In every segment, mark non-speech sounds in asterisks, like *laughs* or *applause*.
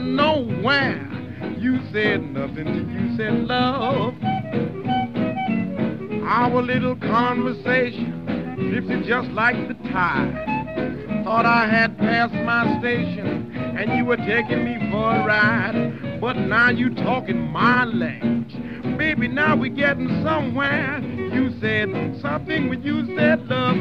nowhere. You said nothing till you said love. Our little conversation drifted just like the tide. Thought I had passed my station and you were taking me for a ride. But now you talking my language. Baby, now we getting somewhere. You said something when you said love.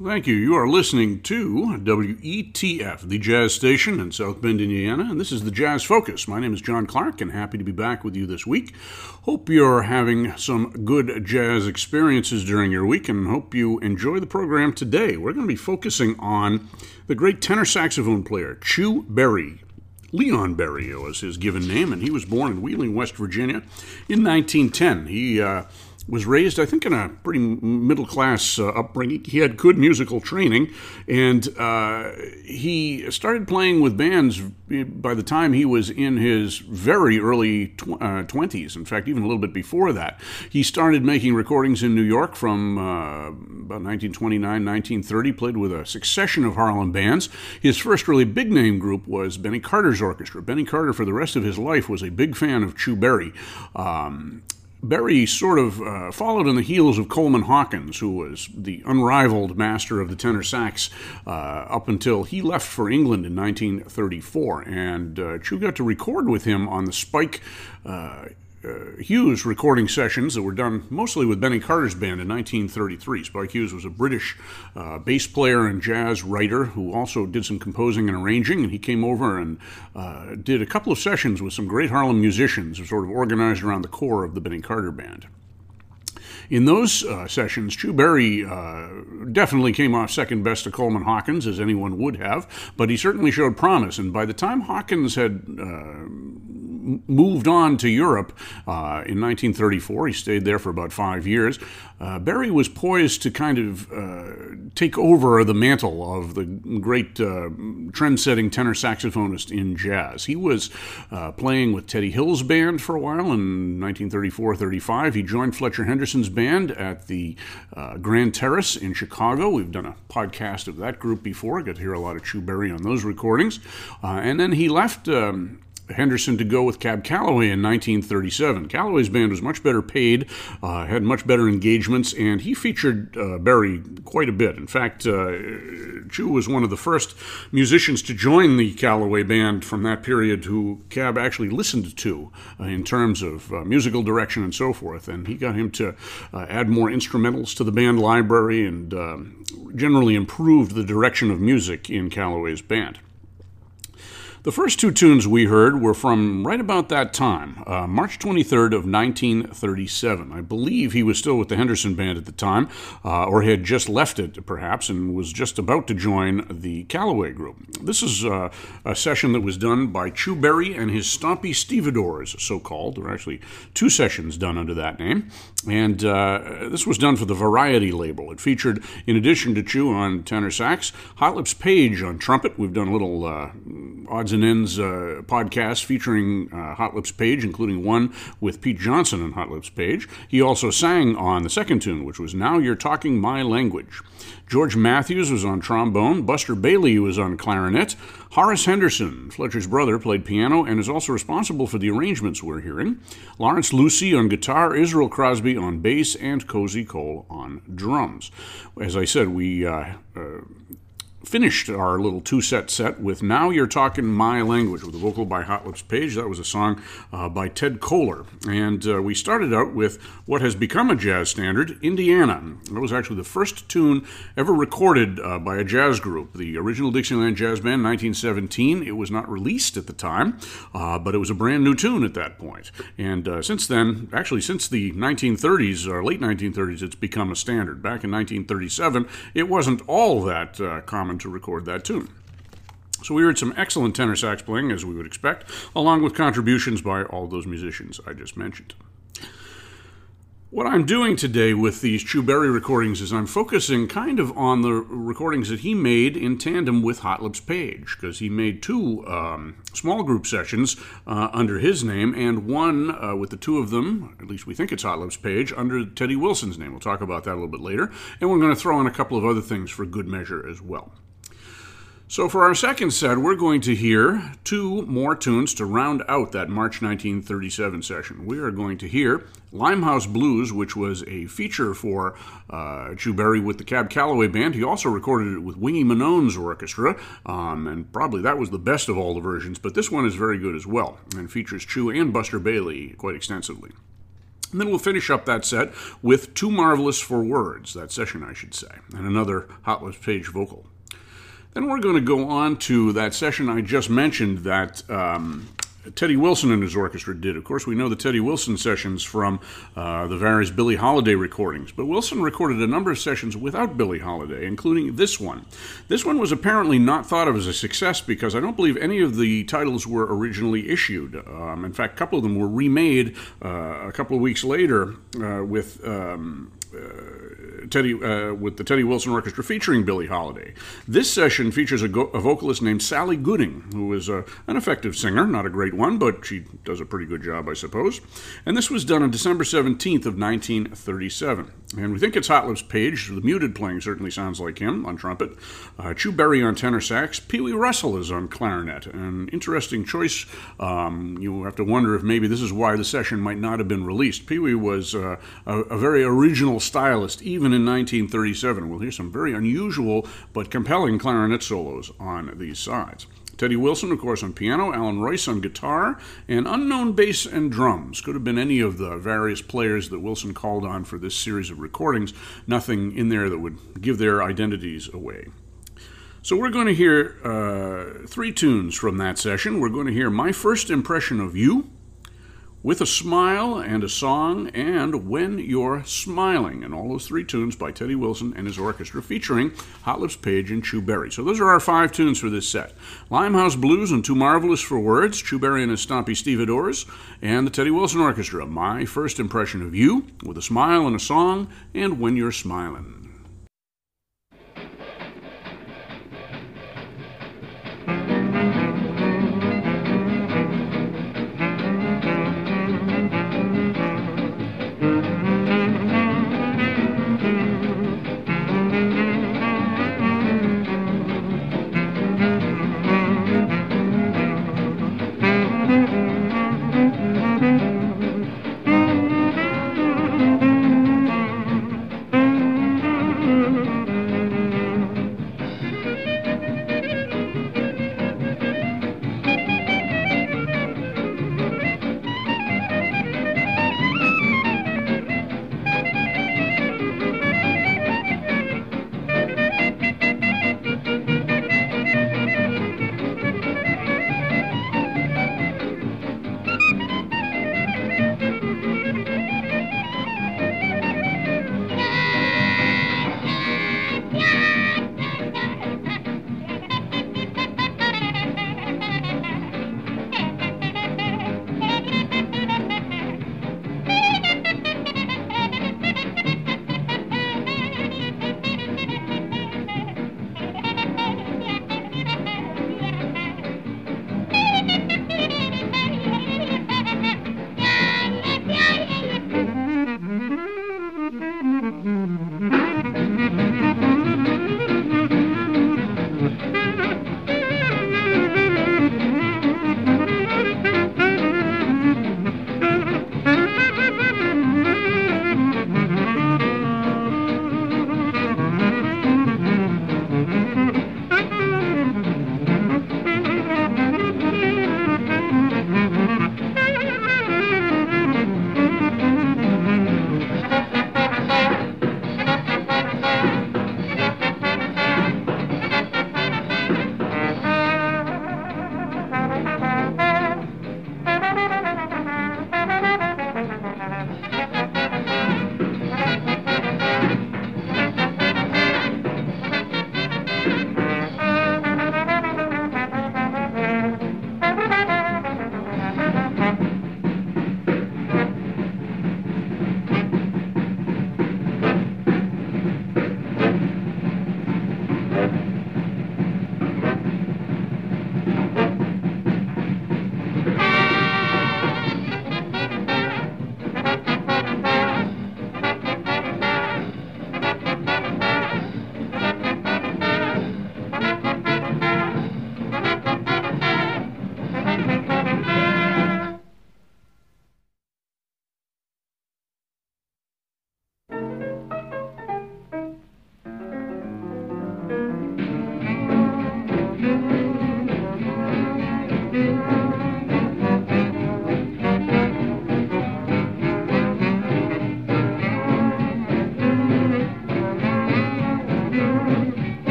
Thank you. You are listening to WETF, the jazz station in South Bend, Indiana, and this is the Jazz Focus. My name is John Clark, and happy to be back with you this week. Hope you're having some good jazz experiences during your week, and hope you enjoy the program today. We're going to be focusing on the great tenor saxophone player, Chu Berry. Leon Berry was his given name, and he was born in Wheeling, West Virginia in 1910. He uh, was raised, I think, in a pretty middle class uh, upbringing. He had good musical training, and uh, he started playing with bands by the time he was in his very early tw- 20s. Uh, in fact, even a little bit before that. He started making recordings in New York from uh, about 1929, 1930, played with a succession of Harlem bands. His first really big name group was Benny Carter's Orchestra. Benny Carter, for the rest of his life, was a big fan of Chu Berry. Um, Berry sort of uh, followed in the heels of Coleman Hawkins, who was the unrivaled master of the tenor sax uh, up until he left for England in 1934. And uh, Chu got to record with him on the Spike uh, Hughes recording sessions that were done mostly with Benny Carter's band in 1933. Spike Hughes was a British uh, bass player and jazz writer who also did some composing and arranging, and he came over and uh, did a couple of sessions with some great Harlem musicians, sort of organized around the core of the Benny Carter band. In those uh, sessions, Chu Berry uh, definitely came off second best to Coleman Hawkins, as anyone would have, but he certainly showed promise. And by the time Hawkins had uh, moved on to Europe uh, in 1934. He stayed there for about five years. Uh, Berry was poised to kind of uh, take over the mantle of the great uh, trend setting tenor saxophonist in jazz. He was uh, playing with Teddy Hill's band for a while in 1934 35. He joined Fletcher Henderson's band at the uh, Grand Terrace in Chicago. We've done a podcast of that group before. I got to hear a lot of Chu Berry on those recordings. and then he left. Um, Henderson to go with Cab Calloway in 1937. Calloway's band was much better paid, uh, had much better engagements, and he featured uh, Berry quite a bit. In fact, uh, Chu was one of the first musicians to join the Calloway band from that period who Cab actually listened to uh, in terms of uh, musical direction and so forth. And he got him to uh, add more instrumentals to the band library and um, generally improved the direction of music in Calloway's band. The first two tunes we heard were from right about that time, uh, March 23rd of 1937. I believe he was still with the Henderson Band at the time, uh, or had just left it perhaps, and was just about to join the Calloway Group. This is uh, a session that was done by Chu Berry and his Stompy Stevedores, so called. There were actually two sessions done under that name, and uh, this was done for the Variety label. It featured, in addition to Chu on tenor sax, Hot Lips Page on trumpet. We've done a little uh, odds and Ends uh, podcast featuring uh, Hot Lips Page, including one with Pete Johnson and Hot Lips Page. He also sang on the second tune, which was Now You're Talking My Language. George Matthews was on trombone, Buster Bailey was on clarinet, Horace Henderson, Fletcher's brother, played piano and is also responsible for the arrangements we're hearing, Lawrence Lucie on guitar, Israel Crosby on bass, and Cozy Cole on drums. As I said, we uh, uh, finished our little two set set with Now You're Talking My Language with a vocal by Hot Lips Page. That was a song uh, by Ted Koehler. And uh, we started out with what has become a jazz standard, Indiana. That was actually the first tune ever recorded uh, by a jazz group, the original Dixieland Jazz Band, 1917. It was not released at the time, uh, but it was a brand new tune at that point. And uh, since then, actually since the 1930s or late 1930s, it's become a standard. Back in 1937, it wasn't all that uh, common to record that tune. So we heard some excellent tenor sax playing, as we would expect, along with contributions by all those musicians I just mentioned. What I'm doing today with these Chu Berry recordings is I'm focusing kind of on the recordings that he made in tandem with Hot Lips Page, because he made two um, small group sessions uh, under his name and one uh, with the two of them, at least we think it's Hot Lips Page, under Teddy Wilson's name. We'll talk about that a little bit later. And we're going to throw in a couple of other things for good measure as well. So, for our second set, we're going to hear two more tunes to round out that March 1937 session. We are going to hear Limehouse Blues, which was a feature for uh, Chu Berry with the Cab Calloway Band. He also recorded it with Wingy Manone's orchestra, um, and probably that was the best of all the versions, but this one is very good as well and features Chu and Buster Bailey quite extensively. And then we'll finish up that set with Too Marvelous for Words, that session, I should say, and another Hot Lips Page vocal. Then we're going to go on to that session I just mentioned that um, Teddy Wilson and his orchestra did. Of course, we know the Teddy Wilson sessions from uh, the various Billie Holiday recordings, but Wilson recorded a number of sessions without Billie Holiday, including this one. This one was apparently not thought of as a success because I don't believe any of the titles were originally issued. Um, in fact, a couple of them were remade uh, a couple of weeks later uh, with. Um, uh, Teddy uh, with the Teddy Wilson Orchestra featuring Billie Holiday. This session features a, go- a vocalist named Sally Gooding, who is uh, an effective singer, not a great one, but she does a pretty good job, I suppose. And this was done on December 17th of 1937. And we think it's Hot Lips Page. The muted playing certainly sounds like him on trumpet. Uh, Chu Berry on tenor sax. Pee Wee Russell is on clarinet. An interesting choice. Um, you have to wonder if maybe this is why the session might not have been released. Pee Wee was uh, a, a very original stylist, even in 1937. We'll hear some very unusual but compelling clarinet solos on these sides. Teddy Wilson, of course, on piano, Allan Reuss on guitar, and unknown bass and drums. Could have been any of the various players that Wilson called on for this series of recordings. Nothing in there that would give their identities away. So we're going to hear uh, three tunes from that session. We're going to hear My First Impression of You, with a Smile and a Song, and When You're Smiling, and all those three tunes by Teddy Wilson and his orchestra, featuring Hot Lips Page and Chu Berry. So those are our five tunes for this set Limehouse Blues and Too Marvelous for Words, Chu Berry and his Stompy Stevedores, and the Teddy Wilson Orchestra, My First Impression of You, with a Smile and a Song, and When You're Smiling.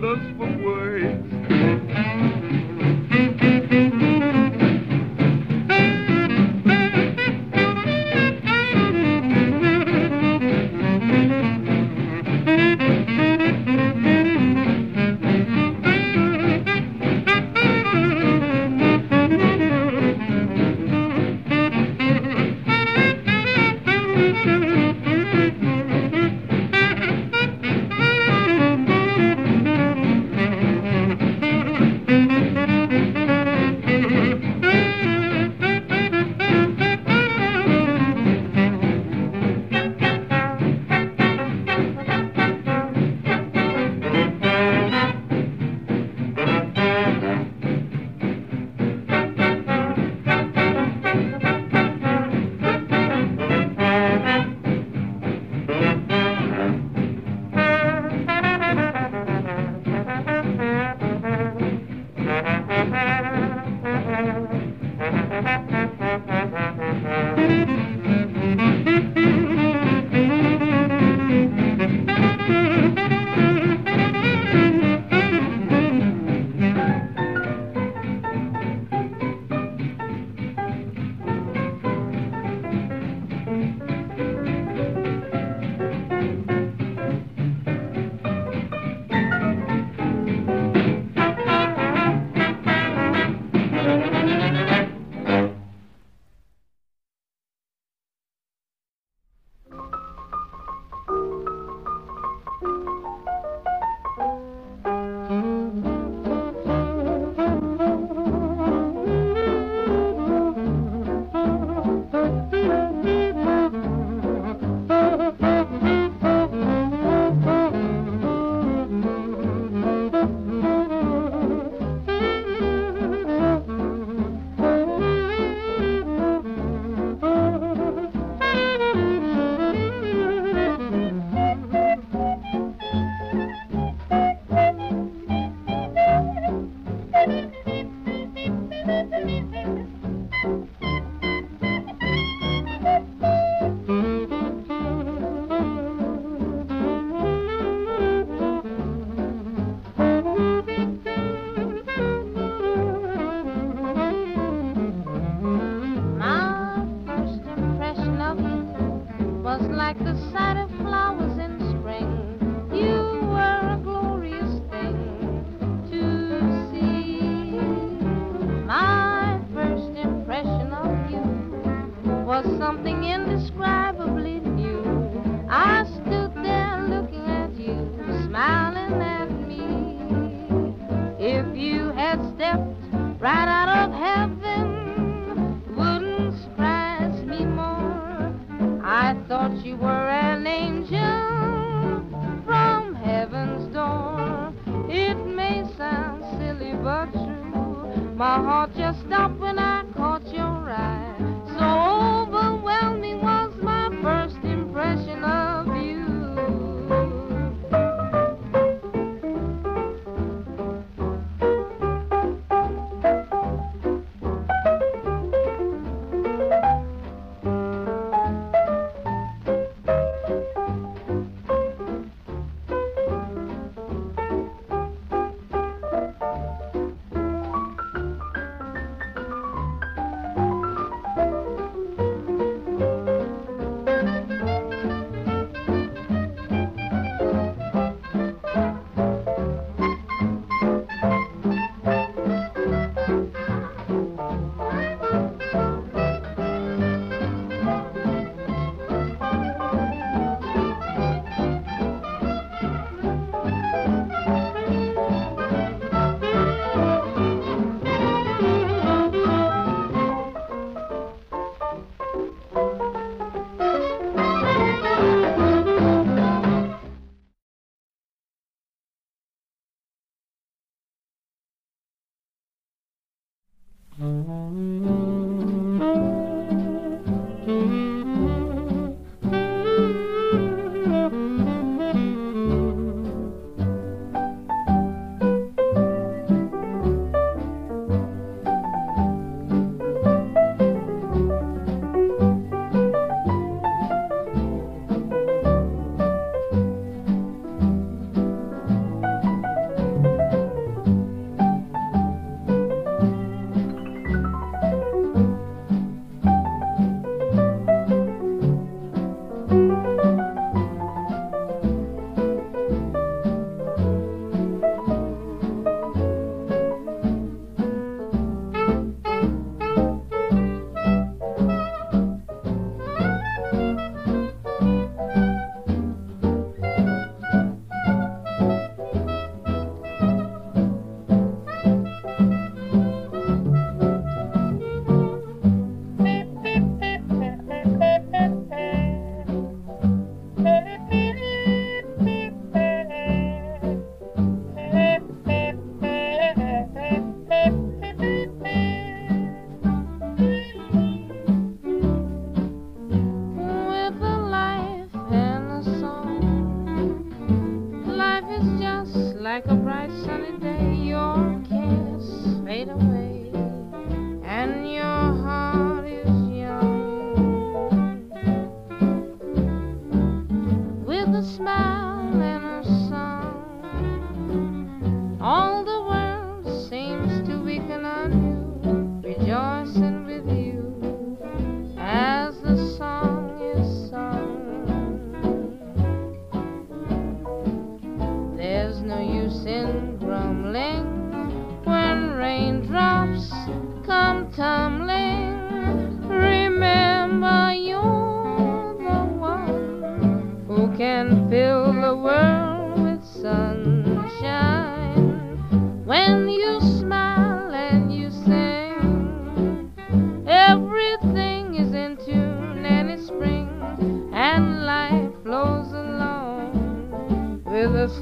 Marvelous in grumbling when raindrops come tumbling. Remember, you're the one who can fill the world with sunshine when you.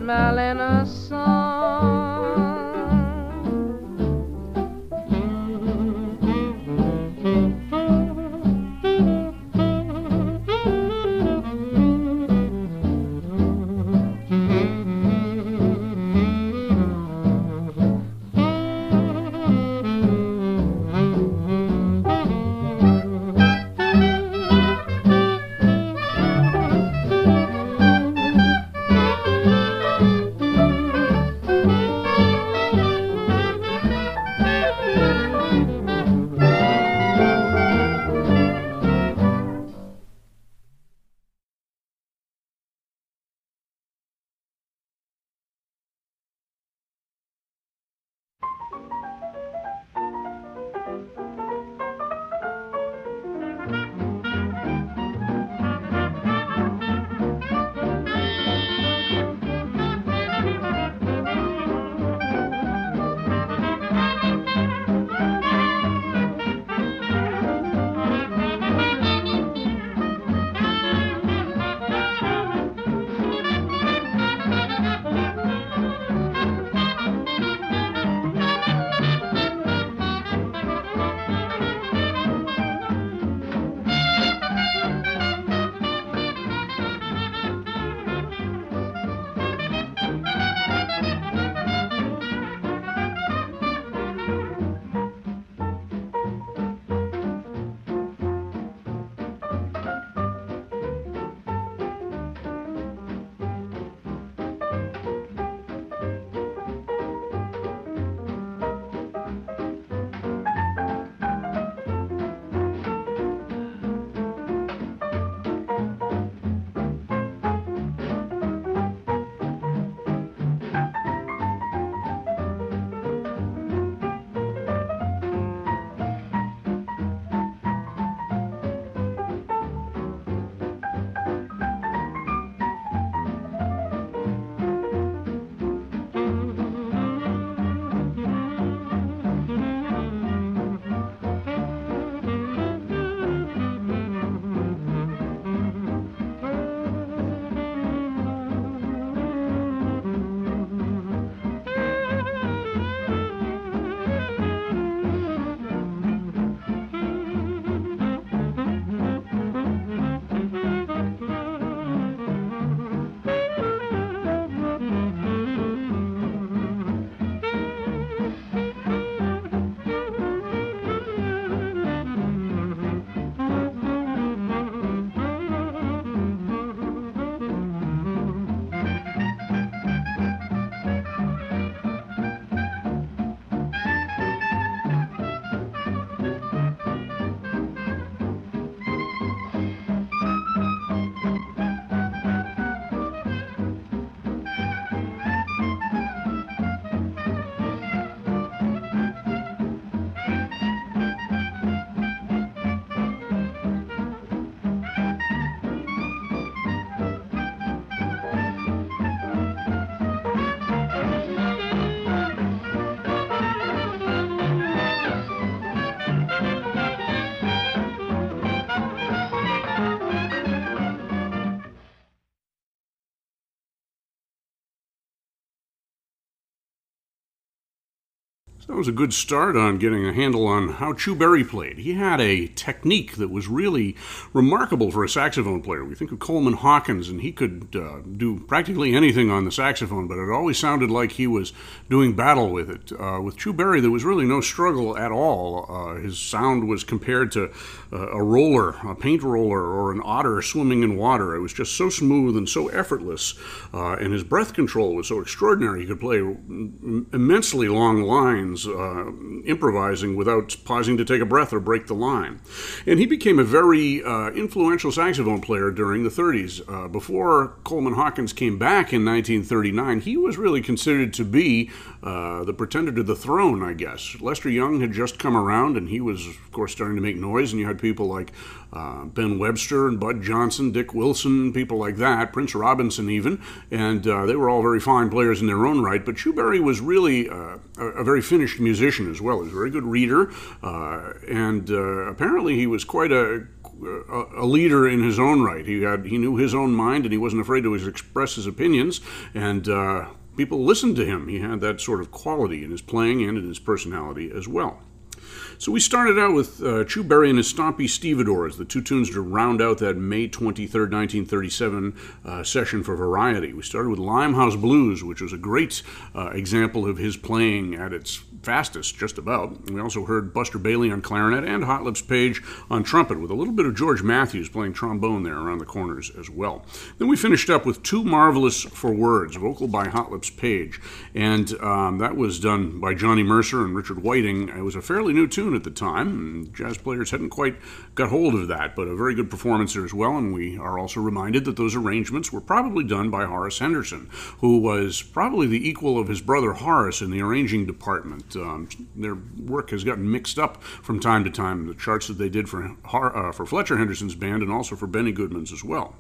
Smile a song. That was a good start on getting a handle on how Chu Berry played. He had a technique that was really remarkable for a saxophone player. We think of Coleman Hawkins, and he could uh, do practically anything on the saxophone, but it always sounded like he was doing battle with it. Uh, with Chu Berry, there was really no struggle at all. Uh, his sound was compared to uh, a roller, a paint roller, or an otter swimming in water. It was just so smooth and so effortless, uh, and his breath control was so extraordinary. He could play immensely long lines Uh, improvising without pausing to take a breath or break the line. And he became a very uh, influential saxophone player during the 30s. Uh, before Coleman Hawkins came back in 1939, he was really considered to be uh, the pretender to the throne, I guess. Lester Young had just come around, and he was, of course, starting to make noise, and you had people like uh, Ben Webster and Budd Johnson, Dick Wilson, people like that, Prince Robinson even, and uh, they were all very fine players in their own right. But Chu Berry was really uh, a, a, very finished musician as well. He was a very good reader, uh, and apparently he was quite a a leader in his own right. He had he knew his own mind, and he wasn't afraid to express his opinions. And uh, people listened to him. He had that sort of quality in his playing and in his personality as well. So we started out with uh, Chu Berry and his Stompy Stevedores, the two tunes to round out that May 23rd, 1937 uh, session for Variety. We started with Limehouse Blues, which was a great uh, example of his playing at its fastest, just about. We also heard Buster Bailey on clarinet and Hot Lips Page on trumpet, with a little bit of George Matthews playing trombone there around the corners as well. Then we finished up with Too Marvelous for Words, vocal by Hot Lips Page, and um, that was done by Johnny Mercer and Richard Whiting. It was a fairly new tune at the time. Jazz players hadn't quite got hold of that, but a very good performance there as well. And we are also reminded that those arrangements were probably done by Horace Henderson, who was probably the equal of his brother Horace in the arranging department. Um, their work has gotten mixed up from time to time. The charts that they did for uh, for Fletcher Henderson's band and also for Benny Goodman's as well.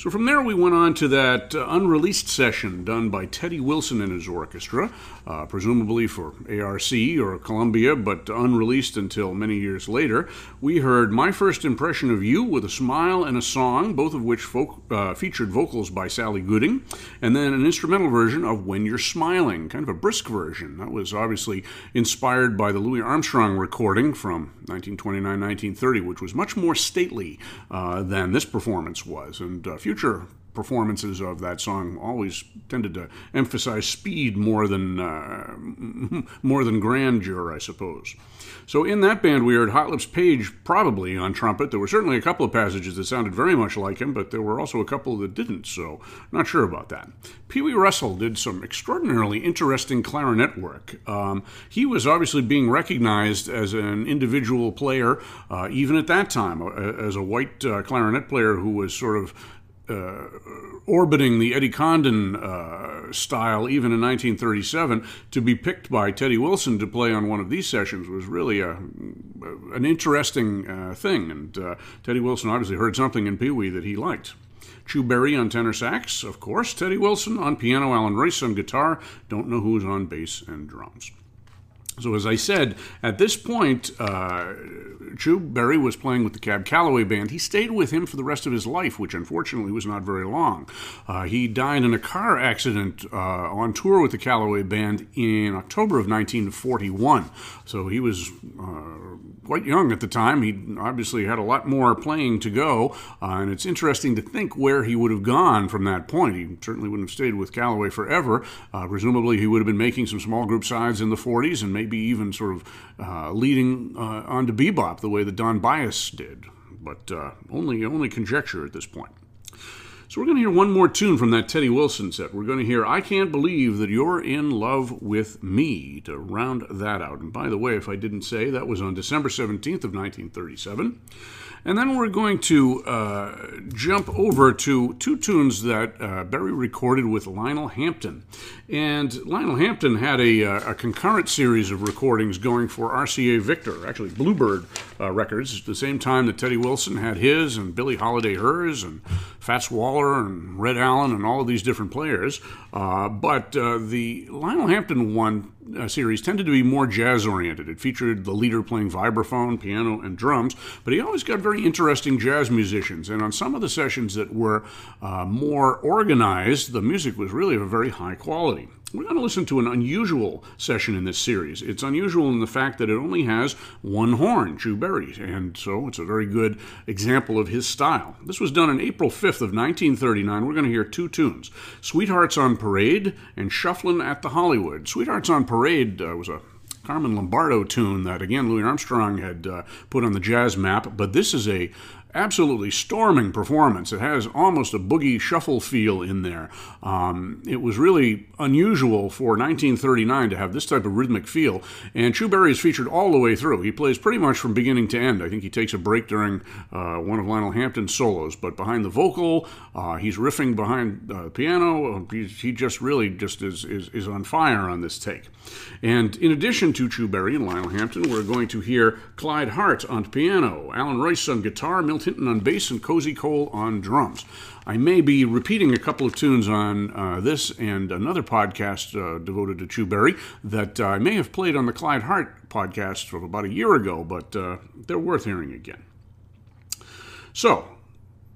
So from there, we went on to that uh, unreleased session done by Teddy Wilson and his orchestra, uh, presumably for ARC or Columbia, but unreleased until many years later. We heard My First Impression of You with a Smile and a Song, both of which folk, uh, featured vocals by Sally Gooding, and then an instrumental version of When You're Smiling, kind of a brisk version. That was obviously inspired by the Louis Armstrong recording from 1929 1930, which was much more stately uh, than this performance was. And uh, future performances of that song always tended to emphasize speed more than uh, *laughs* more than grandeur, I suppose. So in that band, we heard Hot Lips Page probably on trumpet. There were certainly a couple of passages that sounded very much like him, but there were also a couple that didn't. So not sure about that. Pee Wee Russell did some extraordinarily interesting clarinet work. Um, he was obviously being recognized as an individual player, uh, even at that time, uh, as a white uh, clarinet player who was sort of uh, orbiting the Eddie Condon uh, style even in 1937, to be picked by Teddy Wilson to play on one of these sessions was really a, an interesting uh, thing. And uh, Teddy Wilson obviously heard something in Pee Wee that he liked. Chu Berry on tenor sax, of course. Teddy Wilson on piano, Allan Reuss on guitar. Don't know who's on bass and drums. So, as I said, at this point, uh, Chu Berry was playing with the Cab Calloway Band. He stayed with him for the rest of his life, which unfortunately was not very long. Uh, he died in a car accident uh, on tour with the Calloway Band in October of 1941. So he was uh, quite young at the time. He obviously had a lot more playing to go, uh, and it's interesting to think where he would have gone from that point. He certainly wouldn't have stayed with Calloway forever. Uh, presumably, he would have been making some small group sides in the 40s and maybe even sort of uh, leading uh, onto bebop the way that Don Byas did, but uh, only only conjecture at this point. So we're going to hear one more tune from that Teddy Wilson set. We're going to hear "I Can't Believe That You're in Love with Me" to round that out. And by the way, if I didn't say, that was on December 17th of 1937. And then we're going to uh, jump over to two tunes that uh, Berry recorded with Lionel Hampton. And Lionel Hampton had a, uh, a, concurrent series of recordings going for RCA Victor, actually Bluebird uh, Records, at the same time that Teddy Wilson had his, and Billie Holiday hers, and Fats Waller, and Red Allen, and all of these different players. Uh, but uh, the Lionel Hampton one uh, series tended to be more jazz oriented. It featured the leader playing vibraphone, piano, and drums, but he always got very interesting jazz musicians. And on some of the sessions that were uh, more organized, the music was really of a very high quality. We're going to listen to an unusual session in this series. It's unusual in the fact that it only has one horn, Chu Berry, and so it's a very good example of his style. This was done on April 5th of 1939. We're going to hear two tunes, Sweethearts on Parade and Shufflin' at the Hollywood. Sweethearts on Parade uh, was a Carmen Lombardo tune that, again, Louis Armstrong had uh, put on the jazz map, but this is a absolutely storming performance. It has almost a boogie shuffle feel in there. Um, it was really unusual for 1939 to have this type of rhythmic feel, and Chu Berry is featured all the way through. He plays pretty much from beginning to end. I think he takes a break during uh, one of Lionel Hampton's solos, but behind the vocal, uh, he's riffing behind the uh, piano. He, he, just really just is, is, is on fire on this take. And in addition to Chu Berry and Lionel Hampton, we're going to hear Clyde Hart on piano, Allan Reuss on guitar, Milt Hinton on bass, and Cozy Cole on drums. I may be repeating a couple of tunes on uh, this and another podcast uh, devoted to Chu Berry that I may have played on the Clyde Hart podcast from about a year ago, but uh, they're worth hearing again. So,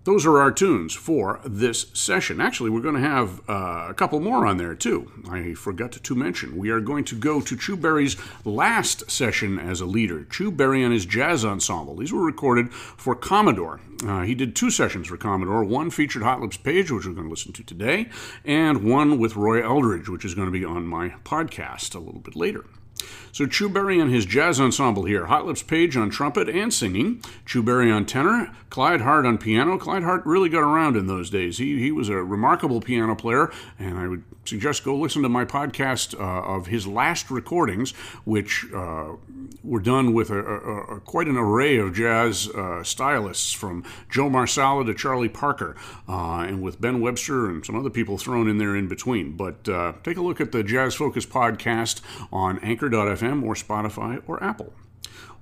those are our tunes for this session. Actually, we're going to have uh, a couple more on there too. I forgot to mention. We are going to go to Chu Berry's last session as a leader. Chu Berry and his jazz ensemble. These were recorded for Commodore. Uh, he did two sessions for Commodore. One featured Hot Lips Page, which we're going to listen to today, and one with Roy Eldridge, which is going to be on my podcast a little bit later. So Chu Berry and his jazz ensemble here. Hot Lips Page on trumpet and singing. Chu Berry on tenor. Clyde Hart on piano. Clyde Hart really got around in those days. He, he was a remarkable piano player, and I would suggest go listen to my podcast uh, of his last recordings, which uh, were done with a, a, a, quite an array of jazz uh, stylists, from Joe Marsala to Charlie Parker, uh, and with Ben Webster and some other people thrown in there in between. But uh, take a look at the Jazz Focus podcast on Anchor.fm or Spotify or Apple.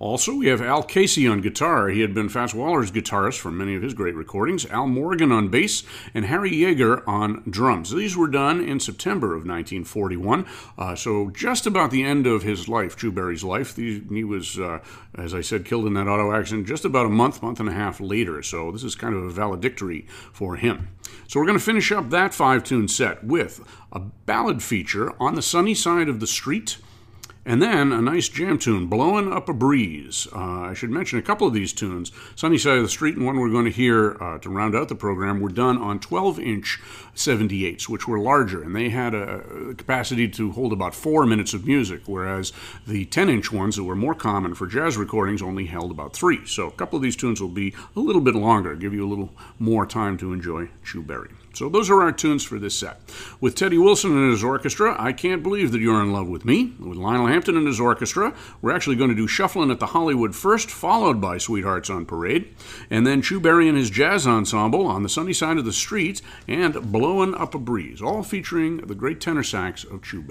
Also, we have Al Casey on guitar. He had been Fats Waller's guitarist for many of his great recordings. Al Morgan on bass and Harry Jaeger on drums. These were done in September of 1941, uh, so just about the end of his life, Chu Berry's life. He, he was, uh, as I said, killed in that auto accident just about a month, month and a half later. So this is kind of a valedictory for him. So we're going to finish up that five tune set with a ballad feature on the sunny side of the street. And then a nice jam tune, Blowing Up a Breeze. Uh, I should mention a couple of these tunes. Sunny Side of the Street and one we're going to hear uh, to round out the program were done on 12 inch 78s, which were larger, and they had a capacity to hold about four minutes of music, whereas the 10 inch ones that were more common for jazz recordings only held about three. So a couple of these tunes will be a little bit longer, give you a little more time to enjoy Chu Berry. So those are our tunes for this set. With Teddy Wilson and his orchestra, I Can't Believe That You're in Love with Me. With Lionel Hampton and his orchestra, we're actually going to do Shufflin' at the Hollywood first, followed by Sweethearts on Parade. And then Chu Berry and his jazz ensemble on the sunny side of the street and Blowin' Up a Breeze, all featuring the great tenor sax of Chu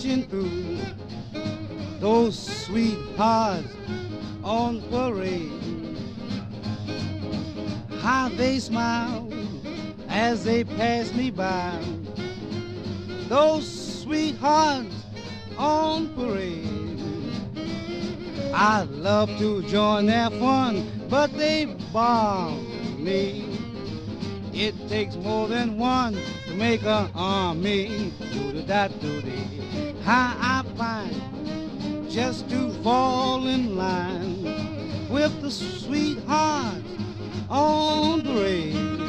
through those sweethearts on parade. How they smile as they pass me by. Those sweethearts on parade. I'd love to join their fun, but they bar me. It takes more than one to make an army. Do the da do the. How I find just to fall in line with the sweetheart on the parade.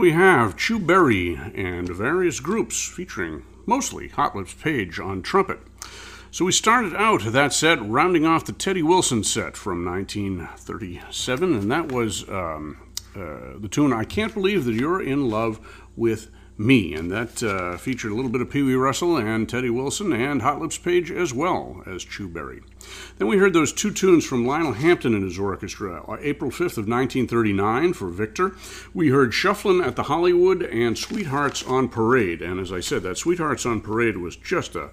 We have Chu Berry and various groups featuring mostly Hot Lips Page on trumpet. So we started out that set rounding off the Teddy Wilson set from 1937, and that was um, uh, the tune I Can't Believe That You're in Love with me, and that uh, featured a little bit of Pee Wee Russell and Teddy Wilson and Hot Lips Page as well as Chu Berry. Then we heard those two tunes from Lionel Hampton and his orchestra, uh, April 5th of 1939 for Victor. We heard Shufflin' at the Hollywood and Sweethearts on Parade, and as I said, that Sweethearts on Parade was just a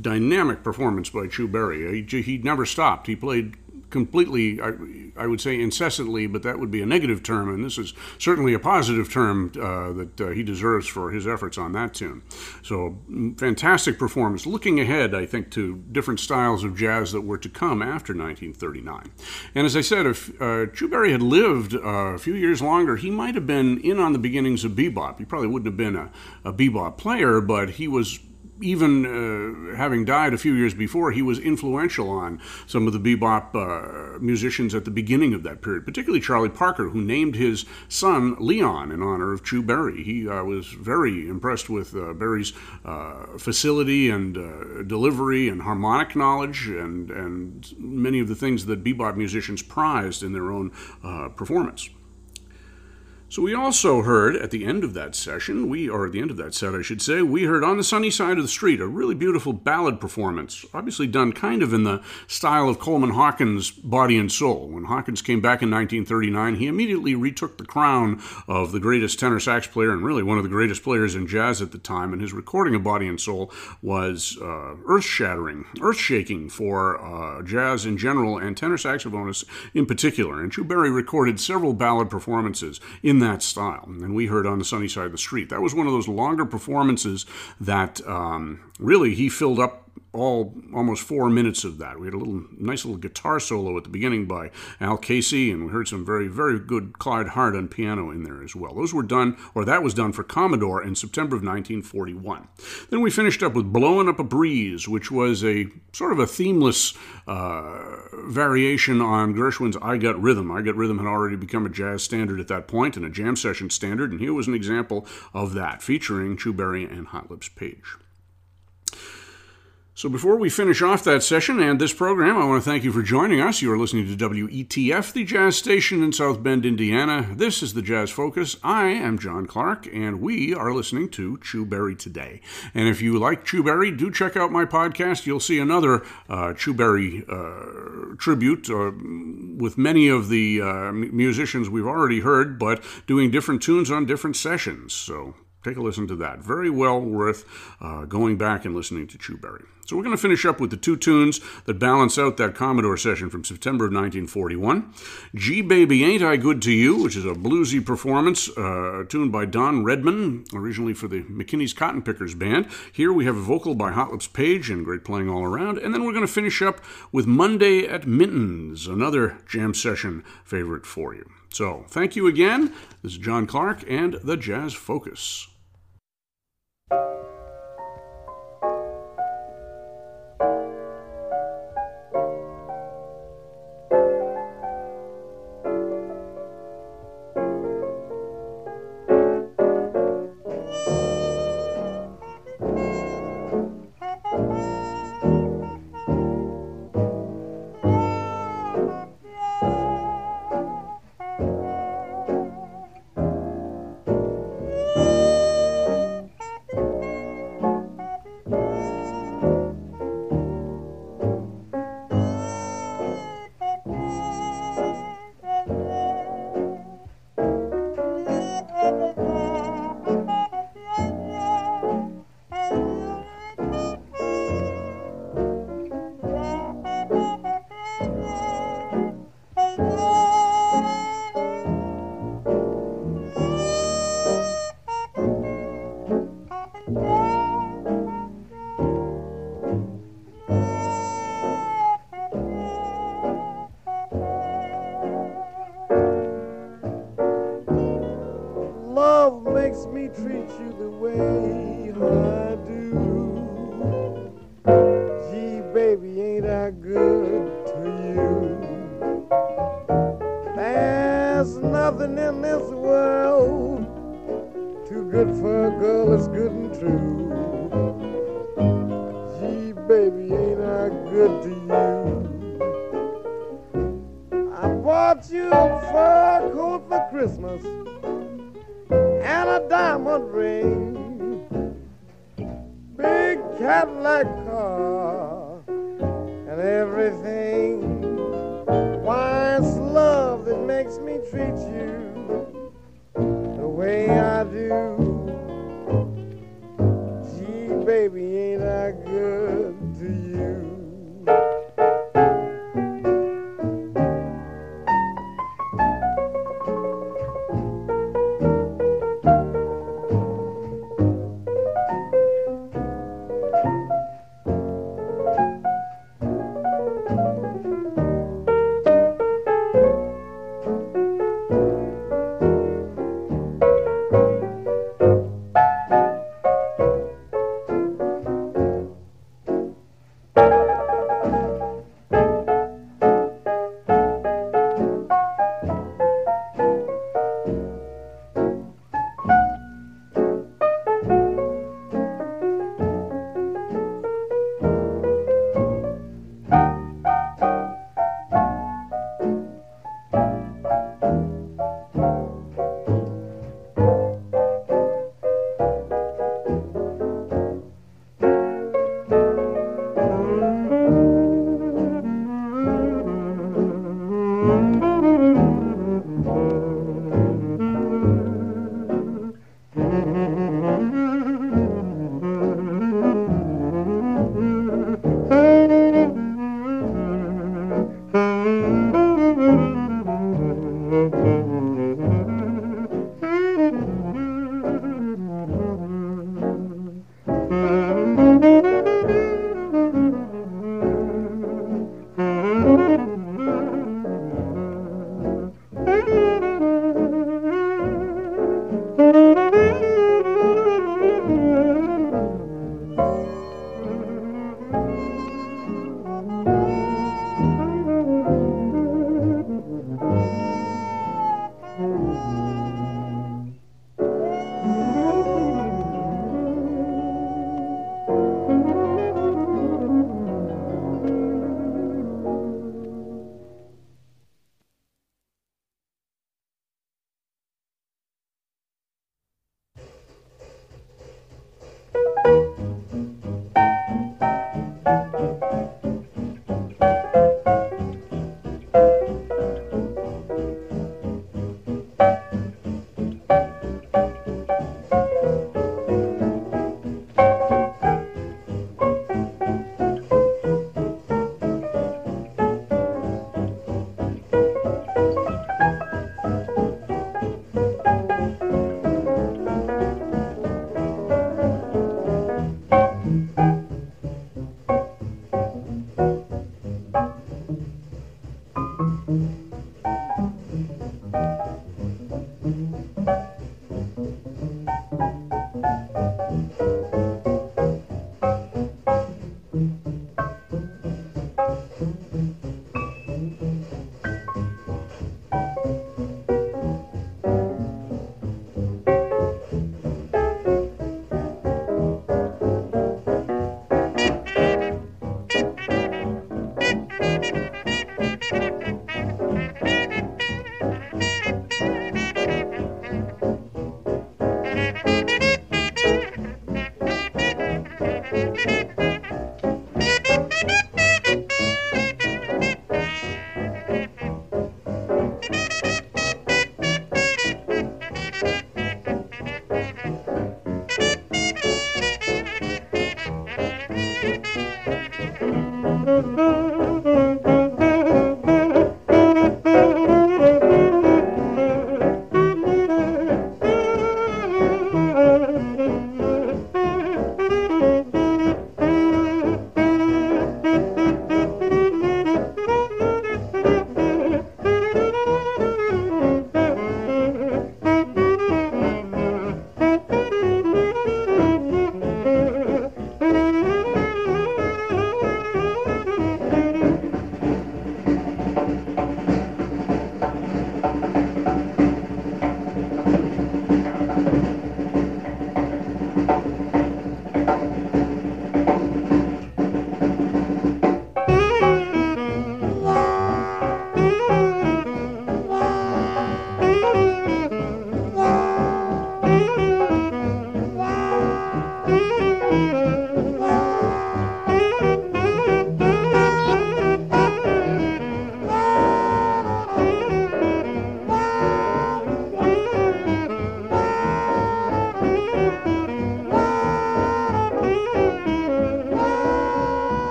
dynamic performance by Chu Berry. He, he never stopped. He played completely, I, I, would say incessantly, but that would be a negative term, and this is certainly a positive term uh, that uh, he deserves for his efforts on that tune. So, mm, fantastic performance. Looking ahead, I think, to different styles of jazz that were to come after 1939. And as I said, if uh, Chu Berry had lived uh, a few years longer, he might have been in on the beginnings of bebop. He probably wouldn't have been a, a bebop player, but he was even uh, having died a few years before, he was influential on some of the bebop uh, musicians at the beginning of that period, particularly Charlie Parker, who named his son Leon in honor of Chu Berry. He uh, was very impressed with uh, Berry's uh, facility and uh, delivery and harmonic knowledge and, and many of the things that bebop musicians prized in their own performance. So we also heard at the end of that session, we or at the end of that set, I should say, we heard on the sunny side of the street a really beautiful ballad performance, obviously done kind of in the style of Coleman Hawkins' Body and Soul. When Hawkins came back in 1939, he immediately retook the crown of the greatest tenor sax player and really one of the greatest players in jazz at the time. And his recording of Body and Soul was uh, earth-shattering, earth-shaking for uh, jazz in general and tenor saxophonists in particular. And Chu recorded several ballad performances in that style. And we heard on the sunny side of the street. That was one of those longer performances that um, really he filled up all almost four minutes of that. We had a little nice little guitar solo at the beginning by Al Casey, and we heard some very very good Clyde Hart on piano in there as well. Those were done, or that was done for Commodore in September of 1941. Then we finished up with "Blowing Up a Breeze," which was a sort of a themeless uh, variation on Gershwin's "I Got Rhythm." "I Got Rhythm" had already become a jazz standard at that point and a jam session standard, and here was an example of that, featuring Chu Berry and Hot Lips Page. So, before we finish off that session and this program, I want to thank you for joining us. You are listening to WETF, the jazz station in South Bend, Indiana. This is the Jazz Focus. I am John Clark, and we are listening to Chu Berry today. And if you like Chu Berry, do check out my podcast. You'll see another uh, Chu Berry uh, tribute uh, with many of the uh, musicians we've already heard, but doing different tunes on different sessions. So, take a listen to that. Very well worth uh, going back and listening to Chu Berry. So we're going to finish up with the two tunes that balance out that Commodore session from September of 1941. Gee Baby Ain't I Good to You, which is a bluesy performance uh, tuned by Don Redman, originally for the McKinney's Cotton Pickers Band. Here we have a vocal by Hot Lips Page and great playing all around. And then we're going to finish up with Monday at Minton's, another jam session favorite for you. So thank you again. This is John Clark and the Jazz Focus.